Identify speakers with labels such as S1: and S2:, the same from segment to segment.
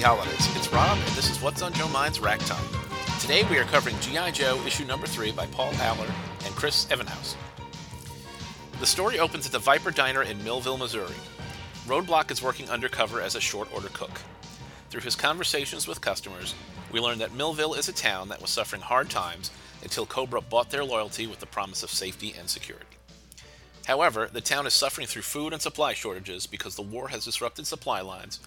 S1: holidays. It's Rob, and this is What's on Joe Mind's Rack Time. Today we are covering G.I. Joe issue number 3 by Paul Allor and Chris Evenhuis. The story opens at the Viper Diner in Millville, Missouri. Roadblock is working undercover as a short order cook. Through his conversations with customers, we learn that Millville is a town that was suffering hard times until Cobra bought their loyalty with the promise of safety and security. However, the town is suffering through food and supply shortages because the war has disrupted supply lines,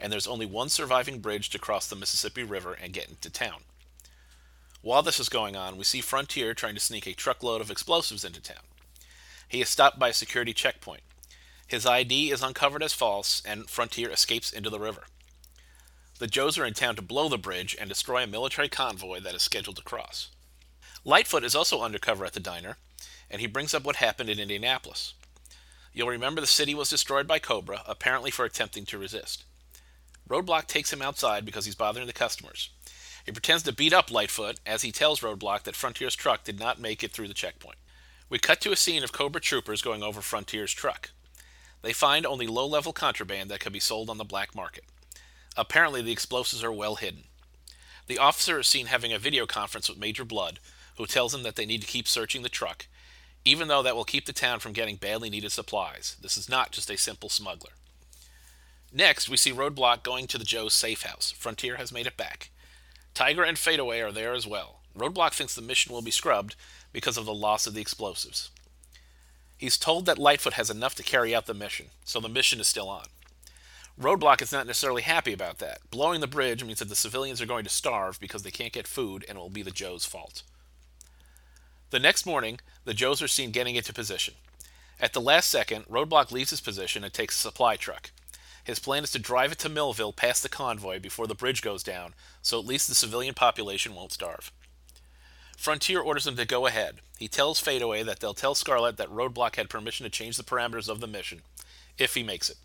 S1: and there's only one surviving bridge to cross the Mississippi River and get into town. While this is going on, we see Frontier trying to sneak a truckload of explosives into town. He is stopped by a security checkpoint. His ID is uncovered as false, and Frontier escapes into the river. The Joes are in town to blow the bridge and destroy a military convoy that is scheduled to cross. Lightfoot is also undercover at the diner, and he brings up what happened in Indianapolis. You'll remember the city was destroyed by Cobra, apparently for attempting to resist. Roadblock takes him outside because he's bothering the customers. He pretends to beat up Lightfoot as he tells Roadblock that Frontier's truck did not make it through the checkpoint. We cut to a scene of Cobra troopers going over Frontier's truck. They find only low level contraband that could be sold on the black market. Apparently, the explosives are well hidden. The officer is seen having a video conference with Major Blood, who tells him that they need to keep searching the truck, even though that will keep the town from getting badly needed supplies. This is not just a simple smuggler. Next, we see Roadblock going to the Joe's safe house. Frontier has made it back. Tiger and Fadeaway are there as well. Roadblock thinks the mission will be scrubbed because of the loss of the explosives. He's told that Lightfoot has enough to carry out the mission, so the mission is still on. Roadblock is not necessarily happy about that. Blowing the bridge means that the civilians are going to starve because they can't get food and it will be the Joe's fault. The next morning, the Joes are seen getting into position. At the last second, Roadblock leaves his position and takes a supply truck. His plan is to drive it to Millville past the convoy before the bridge goes down, so at least the civilian population won't starve. Frontier orders him to go ahead. He tells Fadeaway that they'll tell Scarlett that Roadblock had permission to change the parameters of the mission, if he makes it.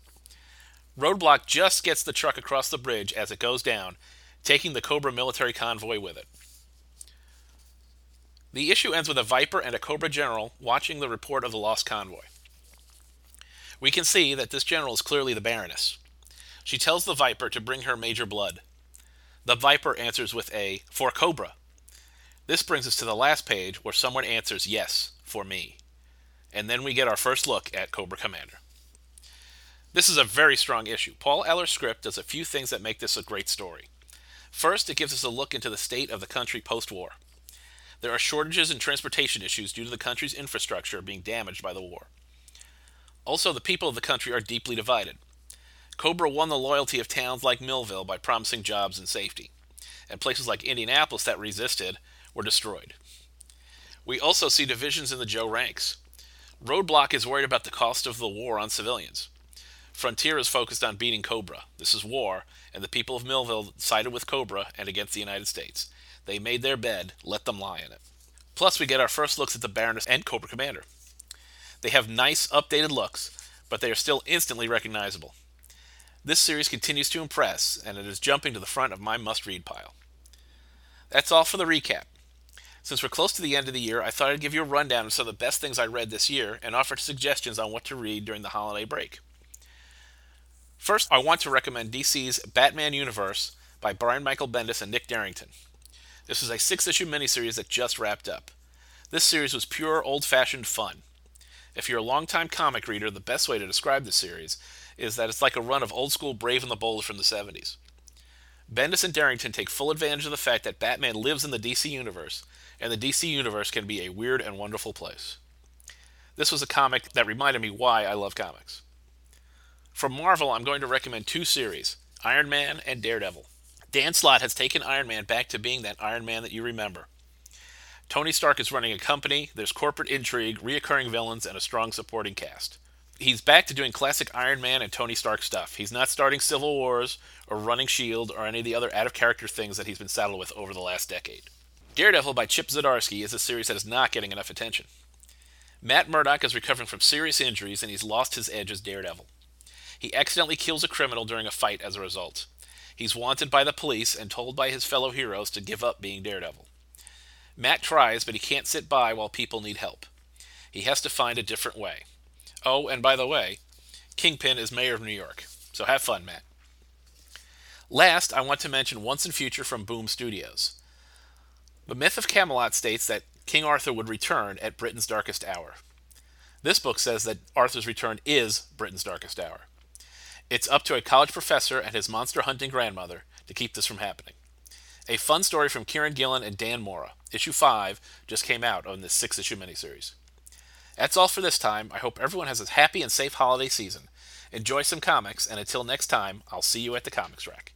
S1: Roadblock just gets the truck across the bridge as it goes down, taking the Cobra military convoy with it. The issue ends with a Viper and a Cobra general watching the report of the lost convoy. We can see that this general is clearly the Baroness. She tells the Viper to bring her Major Blood. The Viper answers with a, for Cobra. This brings us to the last page where someone answers, yes, for me. And then we get our first look at Cobra Commander. This is a very strong issue. Paul Allor's script does a few things that make this a great story. First, it gives us a look into the state of the country post war. There are shortages and transportation issues due to the country's infrastructure being damaged by the war. Also, the people of the country are deeply divided. Cobra won the loyalty of towns like Millville by promising jobs and safety, and places like Indianapolis that resisted were destroyed. We also see divisions in the Joe ranks. Roadblock is worried about the cost of the war on civilians. Frontier is focused on beating Cobra. This is war, and the people of Millville sided with Cobra and against the United States. They made their bed, let them lie in it. Plus, we get our first looks at the Baroness and Cobra Commander. They have nice, updated looks, but they are still instantly recognizable. This series continues to impress, and it is jumping to the front of my must read pile. That's all for the recap. Since we're close to the end of the year, I thought I'd give you a rundown of some of the best things I read this year and offer suggestions on what to read during the holiday break. First, I want to recommend DC's Batman Universe by Brian Michael Bendis and Nick Derington. This was a six issue miniseries that just wrapped up. This series was pure old fashioned fun. If you're a longtime comic reader, the best way to describe the series is that it's like a run of old school Brave and the Bold from the 70s. Bendis and Derington take full advantage of the fact that Batman lives in the DC universe, and the DC universe can be a weird and wonderful place. This was a comic that reminded me why I love comics. From Marvel, I'm going to recommend two series Iron Man and Daredevil. Dan Slott has taken Iron Man back to being that Iron Man that you remember. Tony Stark is running a company, there's corporate intrigue, reoccurring villains, and a strong supporting cast. He's back to doing classic Iron Man and Tony Stark stuff. He's not starting Civil Wars or running S.H.I.E.L.D. or any of the other out of character things that he's been saddled with over the last decade. Daredevil by Chip Zdarsky is a series that is not getting enough attention. Matt Murdock is recovering from serious injuries and he's lost his edge as Daredevil. He accidentally kills a criminal during a fight as a result. He's wanted by the police and told by his fellow heroes to give up being Daredevil. Matt tries, but he can't sit by while people need help. He has to find a different way. Oh, and by the way, Kingpin is mayor of New York. So have fun, Matt. Last, I want to mention Once and Future from Boom Studios. The myth of Camelot states that King Arthur would return at Britain's darkest hour. This book says that Arthur's return is Britain's darkest hour. It's up to a college professor and his monster hunting grandmother to keep this from happening. A fun story from Kieron Gillen and Dan Mora. Issue 5 just came out on this six issue miniseries. That's all for this time. I hope everyone has a happy and safe holiday season. Enjoy some comics, and until next time, I'll see you at the comics rack.